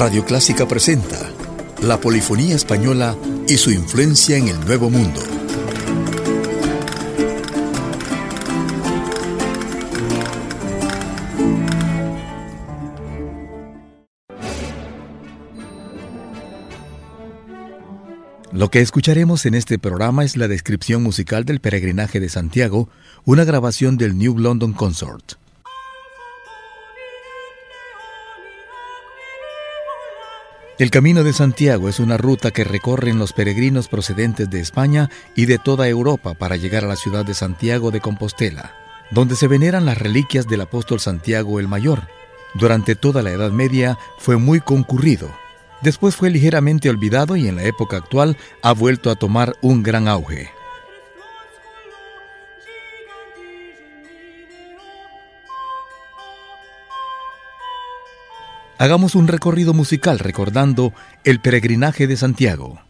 Radio Clásica presenta la polifonía española y su influencia en el Nuevo Mundo. Lo que escucharemos en este programa es la descripción musical del peregrinaje de Santiago, una grabación del New London Consort. El Camino de Santiago es una ruta que recorren los peregrinos procedentes de España y de toda Europa para llegar a la ciudad de Santiago de Compostela, donde se veneran las reliquias del apóstol Santiago el Mayor. Durante toda la Edad Media fue muy concurrido. Después fue ligeramente olvidado y en la época actual ha vuelto a tomar un gran auge. Hagamos un recorrido musical recordando el peregrinaje de Santiago.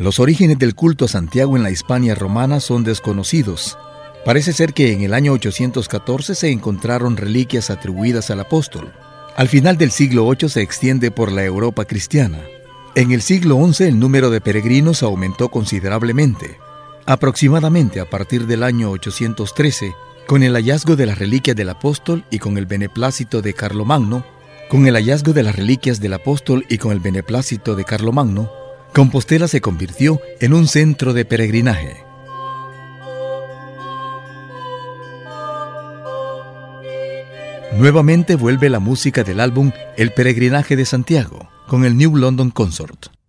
Los orígenes del culto a Santiago en la Hispania romana son desconocidos. Parece ser que en el año 814 se encontraron reliquias atribuidas al apóstol. Al final del siglo VIII se extiende por la Europa cristiana. En el siglo XI el número de peregrinos aumentó considerablemente. Aproximadamente a partir del año 813, con el hallazgo de las reliquias del apóstol y con el beneplácito de Carlomagno, con el hallazgo de las reliquias del apóstol y con el beneplácito de Carlomagno, Compostela se convirtió en un centro de peregrinaje. Nuevamente vuelve la música del álbum El Peregrinaje de Santiago, con el New London Consort.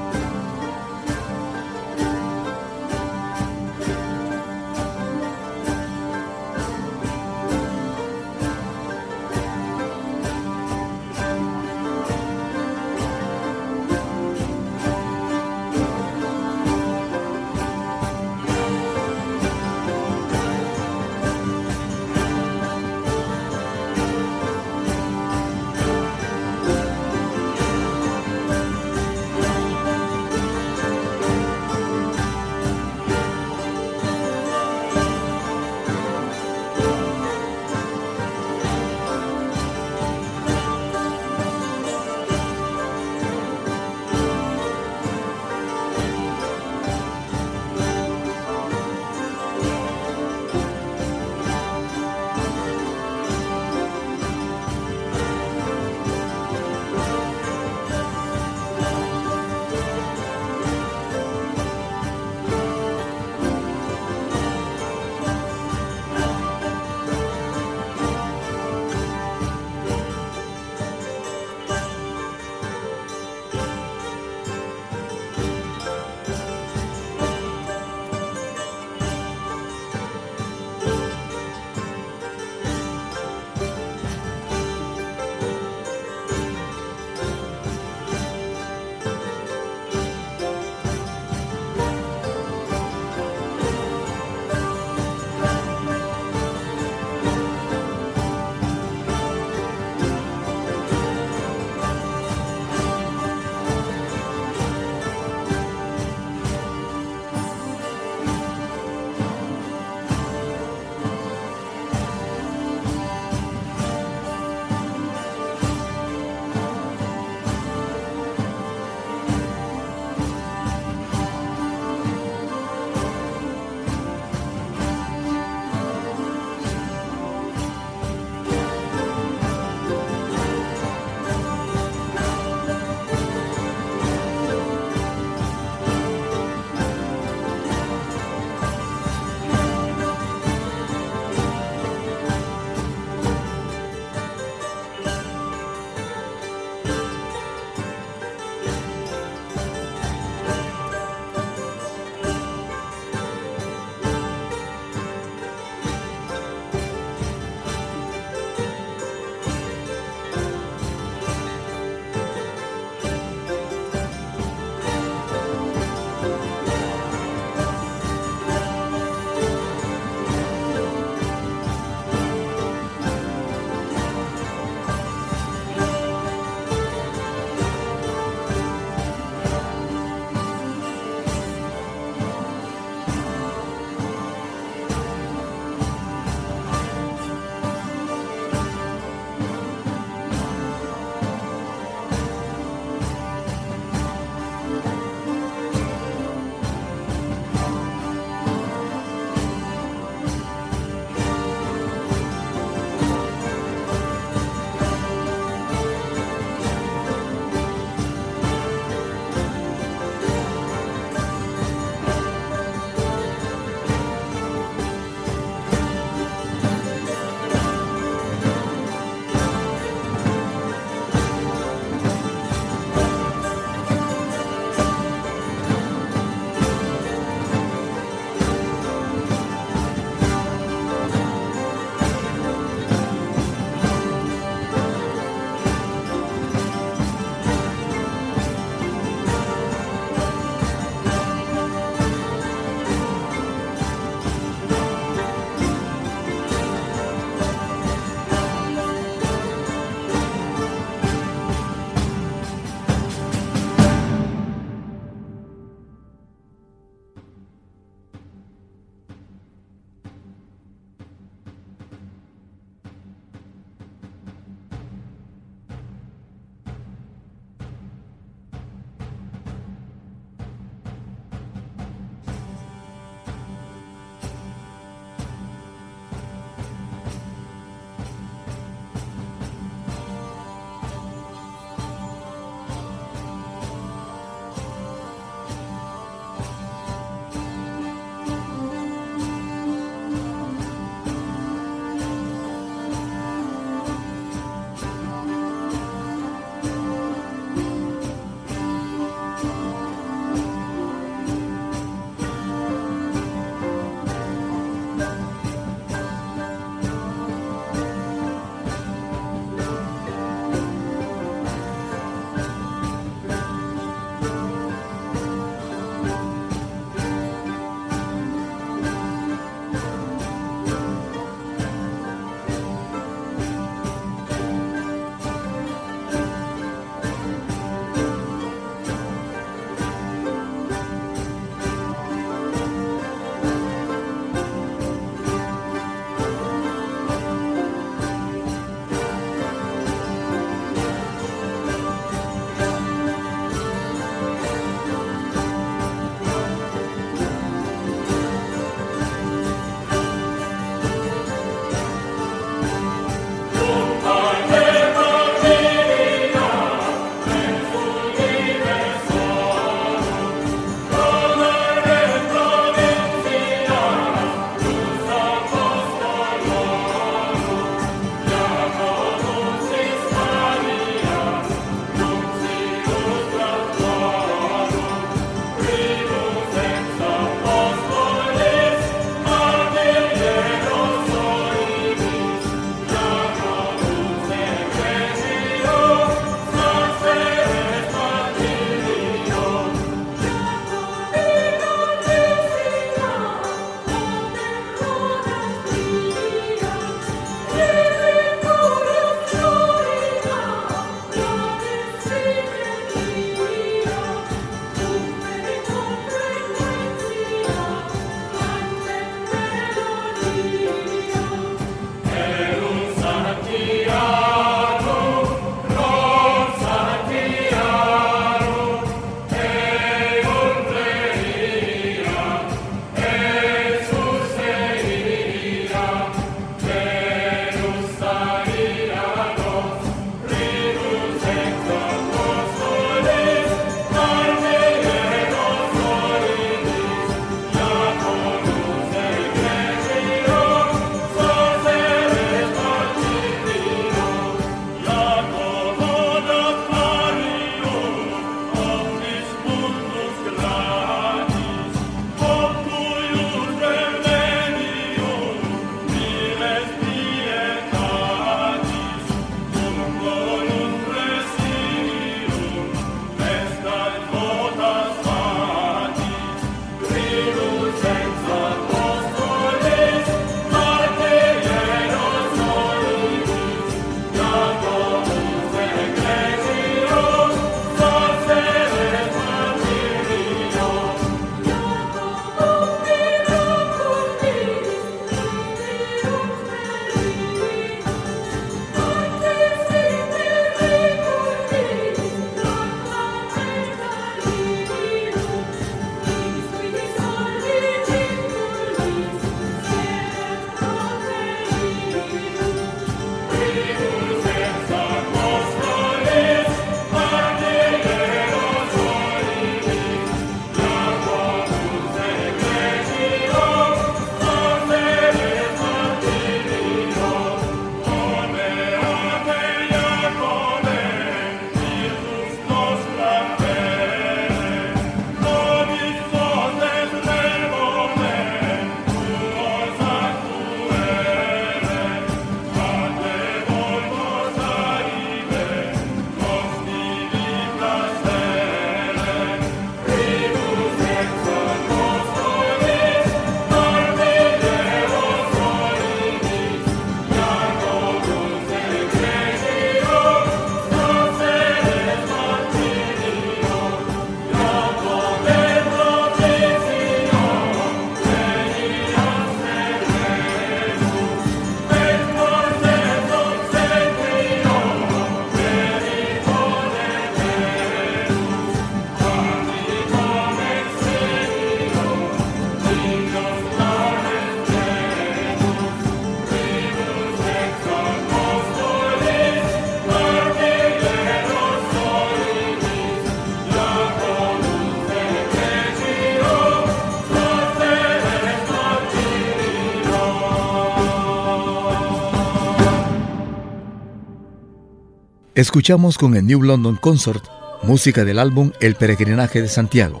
Escuchamos con el New London Consort música del álbum El Peregrinaje de Santiago.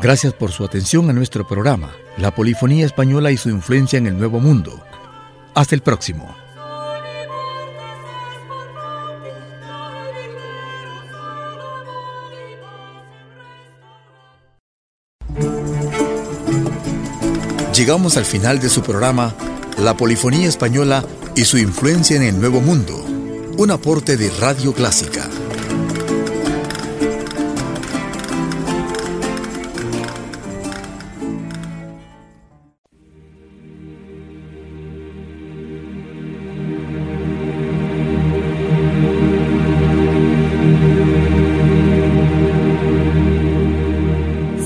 Gracias por su atención a nuestro programa, La Polifonía Española y su influencia en el Nuevo Mundo. Hasta el próximo. Llegamos al final de su programa, La Polifonía Española y su influencia en el Nuevo Mundo, un aporte de Radio Clásica.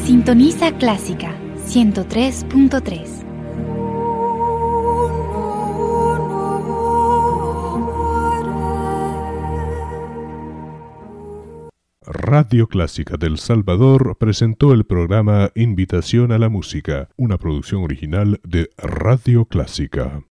Sintoniza Clásica 103.3. Radio Clásica del Salvador presentó el programa Invitación a la Música, una producción original de Radio Clásica.